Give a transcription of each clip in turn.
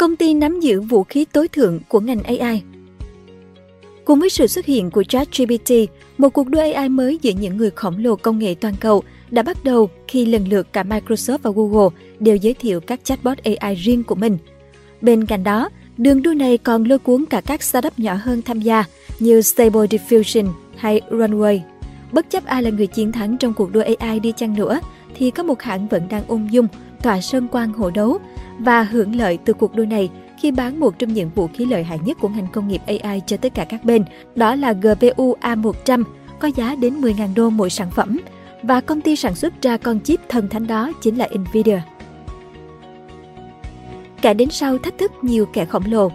Công ty nắm giữ vũ khí tối thượng của ngành AI Cùng với sự xuất hiện của ChatGPT, một cuộc đua AI mới giữa những người khổng lồ công nghệ toàn cầu đã bắt đầu khi lần lượt cả Microsoft và Google đều giới thiệu các chatbot AI riêng của mình. Bên cạnh đó, đường đua này còn lôi cuốn cả các startup nhỏ hơn tham gia như Stable Diffusion hay Runway. Bất chấp ai là người chiến thắng trong cuộc đua AI đi chăng nữa, thì có một hãng vẫn đang ung dung, tỏa sơn quang hộ đấu và hưởng lợi từ cuộc đua này khi bán một trong những vũ khí lợi hại nhất của ngành công nghiệp AI cho tất cả các bên, đó là GPU A100, có giá đến 10.000 đô mỗi sản phẩm, và công ty sản xuất ra con chip thần thánh đó chính là Nvidia. Kẻ đến sau thách thức nhiều kẻ khổng lồ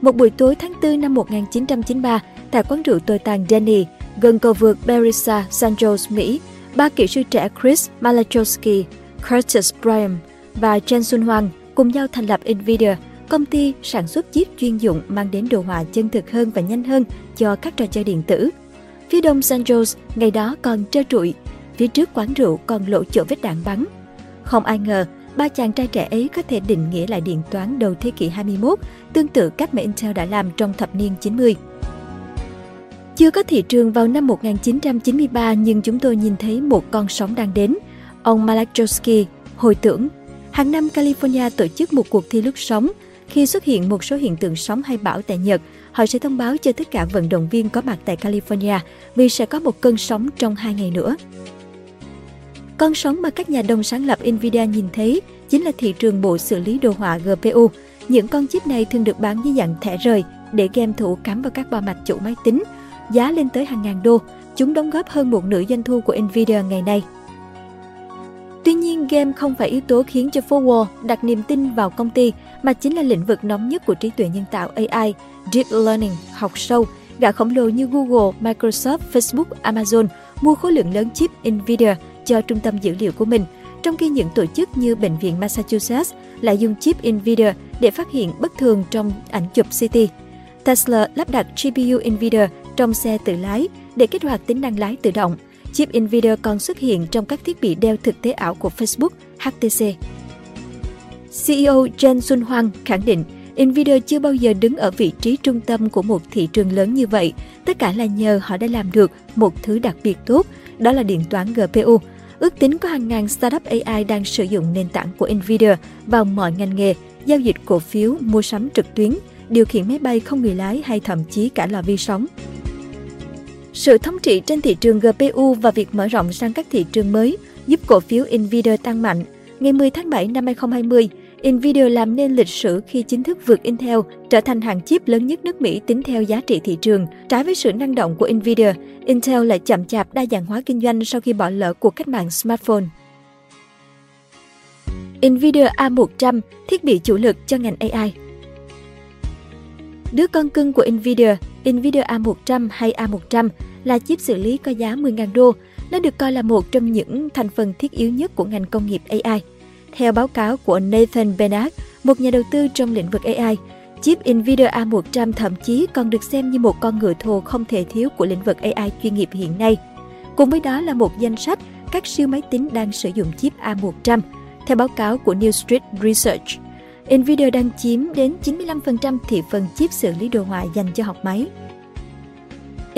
Một buổi tối tháng 4 năm 1993, tại quán rượu tồi tàn Denny, gần cầu vượt Berisa, San Jose, Mỹ, ba kỹ sư trẻ Chris Malachowski, Curtis Bryan và Chen Sun Huang cùng nhau thành lập Nvidia, công ty sản xuất chip chuyên dụng mang đến đồ họa chân thực hơn và nhanh hơn cho các trò chơi điện tử. Phía đông San Jose ngày đó còn trơ trụi, phía trước quán rượu còn lộ chỗ vết đạn bắn. Không ai ngờ, ba chàng trai trẻ ấy có thể định nghĩa lại điện toán đầu thế kỷ 21, tương tự cách mà Intel đã làm trong thập niên 90. Chưa có thị trường vào năm 1993 nhưng chúng tôi nhìn thấy một con sóng đang đến. Ông Malachowski hồi tưởng, hàng năm California tổ chức một cuộc thi lướt sóng. Khi xuất hiện một số hiện tượng sóng hay bão tại Nhật, họ sẽ thông báo cho tất cả vận động viên có mặt tại California vì sẽ có một cơn sóng trong hai ngày nữa. Con sóng mà các nhà đồng sáng lập Nvidia nhìn thấy chính là thị trường bộ xử lý đồ họa GPU. Những con chip này thường được bán dưới dạng thẻ rời để game thủ cắm vào các bo mạch chủ máy tính giá lên tới hàng ngàn đô. Chúng đóng góp hơn một nửa doanh thu của Nvidia ngày nay. Tuy nhiên, game không phải yếu tố khiến cho Forward đặt niềm tin vào công ty, mà chính là lĩnh vực nóng nhất của trí tuệ nhân tạo AI, Deep Learning, học sâu. Gã khổng lồ như Google, Microsoft, Facebook, Amazon mua khối lượng lớn chip Nvidia cho trung tâm dữ liệu của mình, trong khi những tổ chức như Bệnh viện Massachusetts lại dùng chip Nvidia để phát hiện bất thường trong ảnh chụp CT. Tesla lắp đặt GPU Nvidia trong xe tự lái để kích hoạt tính năng lái tự động. Chip Nvidia còn xuất hiện trong các thiết bị đeo thực tế ảo của Facebook, HTC. CEO Jen Sun Huang khẳng định Nvidia chưa bao giờ đứng ở vị trí trung tâm của một thị trường lớn như vậy. Tất cả là nhờ họ đã làm được một thứ đặc biệt tốt, đó là điện toán GPU. Ước tính có hàng ngàn startup AI đang sử dụng nền tảng của Nvidia vào mọi ngành nghề, giao dịch cổ phiếu, mua sắm trực tuyến, điều khiển máy bay không người lái hay thậm chí cả lò vi sóng. Sự thống trị trên thị trường GPU và việc mở rộng sang các thị trường mới giúp cổ phiếu Nvidia tăng mạnh. Ngày 10 tháng 7 năm 2020, Nvidia làm nên lịch sử khi chính thức vượt Intel, trở thành hàng chip lớn nhất nước Mỹ tính theo giá trị thị trường. Trái với sự năng động của Nvidia, Intel lại chậm chạp đa dạng hóa kinh doanh sau khi bỏ lỡ cuộc cách mạng smartphone. Nvidia A100, thiết bị chủ lực cho ngành AI Đứa con cưng của Nvidia, Nvidia A100 hay A100 là chip xử lý có giá 10.000 đô. Nó được coi là một trong những thành phần thiết yếu nhất của ngành công nghiệp AI. Theo báo cáo của Nathan Bennett, một nhà đầu tư trong lĩnh vực AI, chip Nvidia A100 thậm chí còn được xem như một con ngựa thồ không thể thiếu của lĩnh vực AI chuyên nghiệp hiện nay. Cùng với đó là một danh sách các siêu máy tính đang sử dụng chip A100, theo báo cáo của New Street Research. Nvidia đang chiếm đến 95% thị phần chip xử lý đồ họa dành cho học máy.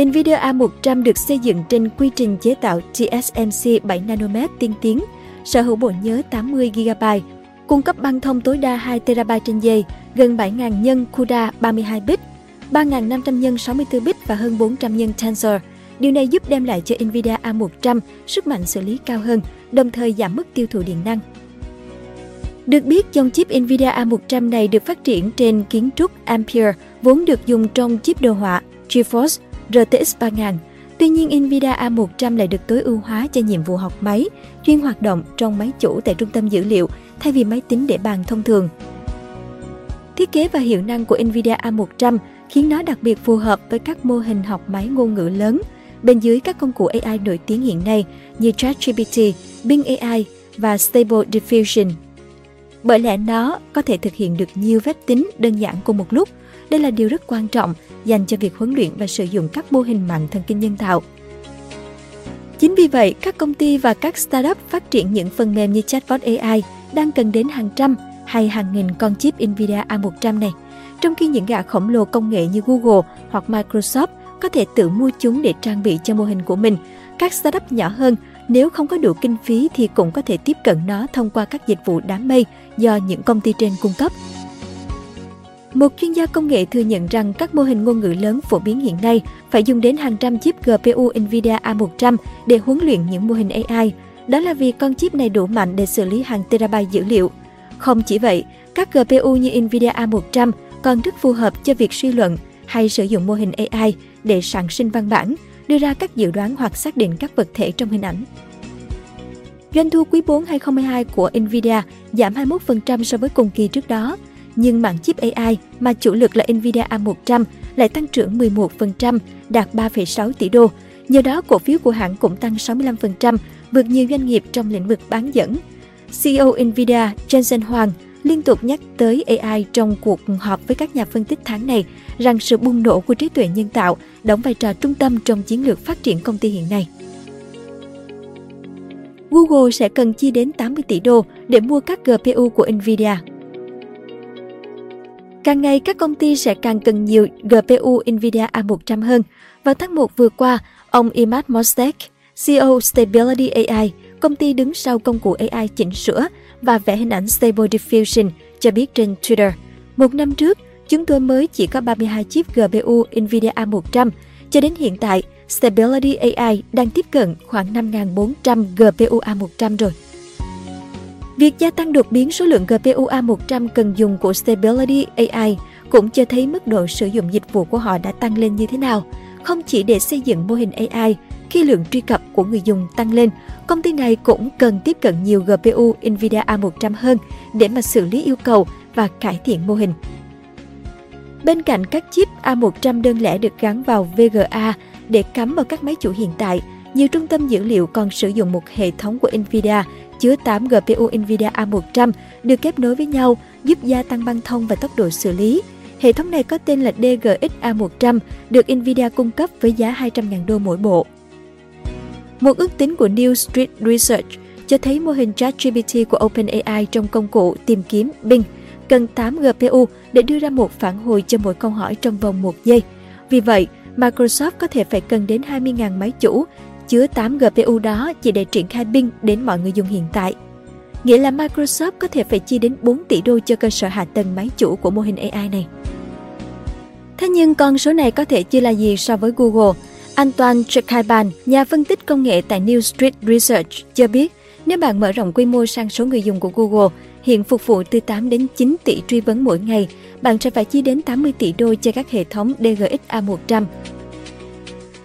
Nvidia A100 được xây dựng trên quy trình chế tạo TSMC 7 nanomet tiên tiến, sở hữu bộ nhớ 80 GB, cung cấp băng thông tối đa 2 TB trên giây, gần 7.000 nhân CUDA 32 bit, 3.500 nhân 64 bit và hơn 400 nhân Tensor. Điều này giúp đem lại cho Nvidia A100 sức mạnh xử lý cao hơn, đồng thời giảm mức tiêu thụ điện năng. Được biết, dòng chip Nvidia A100 này được phát triển trên kiến trúc Ampere, vốn được dùng trong chip đồ họa GeForce RTX 3000. Tuy nhiên, Nvidia A100 lại được tối ưu hóa cho nhiệm vụ học máy, chuyên hoạt động trong máy chủ tại trung tâm dữ liệu thay vì máy tính để bàn thông thường. Thiết kế và hiệu năng của Nvidia A100 khiến nó đặc biệt phù hợp với các mô hình học máy ngôn ngữ lớn bên dưới các công cụ AI nổi tiếng hiện nay như ChatGPT, Bing AI và Stable Diffusion bởi lẽ nó có thể thực hiện được nhiều phép tính đơn giản cùng một lúc. Đây là điều rất quan trọng dành cho việc huấn luyện và sử dụng các mô hình mạng thần kinh nhân tạo. Chính vì vậy, các công ty và các startup phát triển những phần mềm như chatbot AI đang cần đến hàng trăm hay hàng nghìn con chip Nvidia A100 này, trong khi những gã khổng lồ công nghệ như Google hoặc Microsoft có thể tự mua chúng để trang bị cho mô hình của mình. Các startup nhỏ hơn nếu không có đủ kinh phí thì cũng có thể tiếp cận nó thông qua các dịch vụ đám mây do những công ty trên cung cấp. Một chuyên gia công nghệ thừa nhận rằng các mô hình ngôn ngữ lớn phổ biến hiện nay phải dùng đến hàng trăm chip GPU Nvidia A100 để huấn luyện những mô hình AI. Đó là vì con chip này đủ mạnh để xử lý hàng terabyte dữ liệu. Không chỉ vậy, các GPU như Nvidia A100 còn rất phù hợp cho việc suy luận hay sử dụng mô hình AI để sản sinh văn bản, đưa ra các dự đoán hoặc xác định các vật thể trong hình ảnh. Doanh thu quý 4 2022 của Nvidia giảm 21% so với cùng kỳ trước đó, nhưng mảng chip AI mà chủ lực là Nvidia A100 lại tăng trưởng 11%, đạt 3,6 tỷ đô. Nhờ đó, cổ phiếu của hãng cũng tăng 65%, vượt nhiều doanh nghiệp trong lĩnh vực bán dẫn. CEO Nvidia Jensen Huang liên tục nhắc tới AI trong cuộc họp với các nhà phân tích tháng này rằng sự bùng nổ của trí tuệ nhân tạo đóng vai trò trung tâm trong chiến lược phát triển công ty hiện nay. Google sẽ cần chi đến 80 tỷ đô để mua các GPU của Nvidia. Càng ngày, các công ty sẽ càng cần nhiều GPU NVIDIA A100 hơn. Vào tháng 1 vừa qua, ông Imad Mostek, CEO Stability AI, công ty đứng sau công cụ AI chỉnh sửa và vẽ hình ảnh Stable Diffusion, cho biết trên Twitter. Một năm trước, chúng tôi mới chỉ có 32 chip GPU NVIDIA A100. Cho đến hiện tại, Stability AI đang tiếp cận khoảng 5.400 GPU A100 rồi. Việc gia tăng đột biến số lượng GPU A100 cần dùng của Stability AI cũng cho thấy mức độ sử dụng dịch vụ của họ đã tăng lên như thế nào. Không chỉ để xây dựng mô hình AI, khi lượng truy cập của người dùng tăng lên, công ty này cũng cần tiếp cận nhiều GPU NVIDIA A100 hơn để mà xử lý yêu cầu và cải thiện mô hình. Bên cạnh các chip A100 đơn lẻ được gắn vào VGA để cắm vào các máy chủ hiện tại, nhiều trung tâm dữ liệu còn sử dụng một hệ thống của NVIDIA chứa 8 GPU NVIDIA A100 được kết nối với nhau giúp gia tăng băng thông và tốc độ xử lý. Hệ thống này có tên là DGX A100, được NVIDIA cung cấp với giá 200.000 đô mỗi bộ. Một ước tính của New Street Research cho thấy mô hình ChatGPT của OpenAI trong công cụ tìm kiếm Bing cần 8 GPU để đưa ra một phản hồi cho mỗi câu hỏi trong vòng một giây. Vì vậy, Microsoft có thể phải cần đến 20.000 máy chủ chứa 8 GPU đó chỉ để triển khai Bing đến mọi người dùng hiện tại. Nghĩa là Microsoft có thể phải chi đến 4 tỷ đô cho cơ sở hạ tầng máy chủ của mô hình AI này. Thế nhưng con số này có thể chưa là gì so với Google. Antoine Chekaiban, nhà phân tích công nghệ tại New Street Research, cho biết nếu bạn mở rộng quy mô sang số người dùng của Google, hiện phục vụ từ 8 đến 9 tỷ truy vấn mỗi ngày, bạn sẽ phải chi đến 80 tỷ đô cho các hệ thống DGX A100.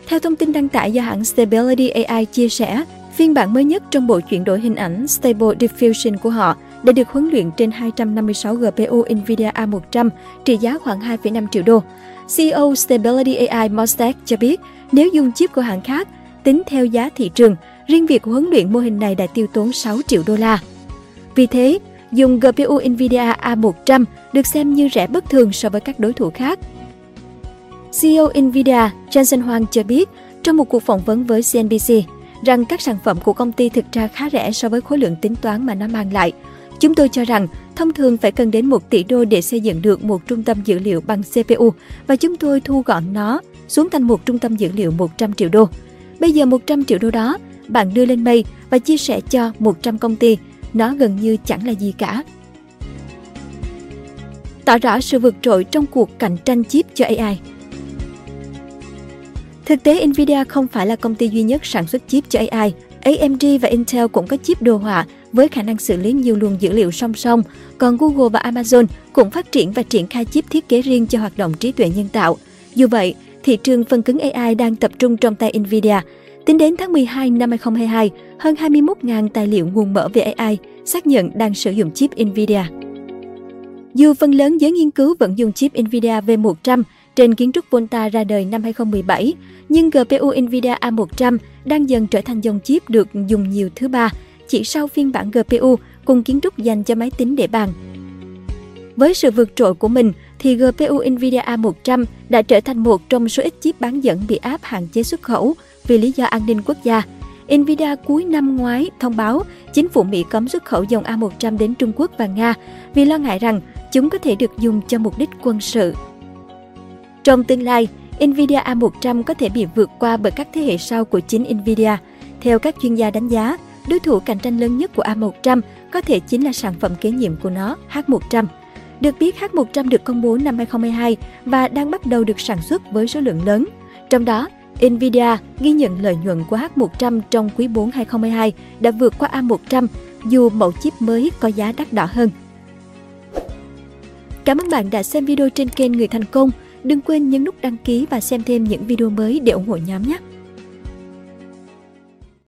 Theo thông tin đăng tải do hãng Stability AI chia sẻ, phiên bản mới nhất trong bộ chuyển đổi hình ảnh Stable Diffusion của họ đã được huấn luyện trên 256 GPU NVIDIA A100 trị giá khoảng 2,5 triệu đô. CEO Stability AI Mostek cho biết nếu dùng chip của hãng khác, tính theo giá thị trường, riêng việc huấn luyện mô hình này đã tiêu tốn 6 triệu đô la. Vì thế, dùng GPU NVIDIA A100 được xem như rẻ bất thường so với các đối thủ khác. CEO Nvidia Jensen Huang cho biết trong một cuộc phỏng vấn với CNBC rằng các sản phẩm của công ty thực ra khá rẻ so với khối lượng tính toán mà nó mang lại. Chúng tôi cho rằng thông thường phải cần đến 1 tỷ đô để xây dựng được một trung tâm dữ liệu bằng CPU và chúng tôi thu gọn nó xuống thành một trung tâm dữ liệu 100 triệu đô. Bây giờ 100 triệu đô đó, bạn đưa lên mây và chia sẻ cho 100 công ty, nó gần như chẳng là gì cả. Tỏ rõ sự vượt trội trong cuộc cạnh tranh chip cho AI. Thực tế, Nvidia không phải là công ty duy nhất sản xuất chip cho AI. AMD và Intel cũng có chip đồ họa với khả năng xử lý nhiều luồng dữ liệu song song, còn Google và Amazon cũng phát triển và triển khai chip thiết kế riêng cho hoạt động trí tuệ nhân tạo. Dù vậy, thị trường phần cứng AI đang tập trung trong tay Nvidia. Tính đến tháng 12 năm 2022, hơn 21.000 tài liệu nguồn mở về AI xác nhận đang sử dụng chip Nvidia. Dù phần lớn giới nghiên cứu vẫn dùng chip Nvidia V100, trên kiến trúc Volta ra đời năm 2017, nhưng GPU Nvidia A100 đang dần trở thành dòng chip được dùng nhiều thứ ba, chỉ sau phiên bản GPU cùng kiến trúc dành cho máy tính để bàn. Với sự vượt trội của mình, thì GPU Nvidia A100 đã trở thành một trong số ít chip bán dẫn bị áp hạn chế xuất khẩu vì lý do an ninh quốc gia. Nvidia cuối năm ngoái thông báo chính phủ Mỹ cấm xuất khẩu dòng A100 đến Trung Quốc và Nga vì lo ngại rằng chúng có thể được dùng cho mục đích quân sự. Trong tương lai, Nvidia A100 có thể bị vượt qua bởi các thế hệ sau của chính Nvidia. Theo các chuyên gia đánh giá, đối thủ cạnh tranh lớn nhất của A100 có thể chính là sản phẩm kế nhiệm của nó, H100. Được biết, H100 được công bố năm 2022 và đang bắt đầu được sản xuất với số lượng lớn. Trong đó, Nvidia ghi nhận lợi nhuận của H100 trong quý 4 2022 đã vượt qua A100 dù mẫu chip mới có giá đắt đỏ hơn. Cảm ơn bạn đã xem video trên kênh Người Thành Công. Đừng quên nhấn nút đăng ký và xem thêm những video mới để ủng hộ nhóm nhé!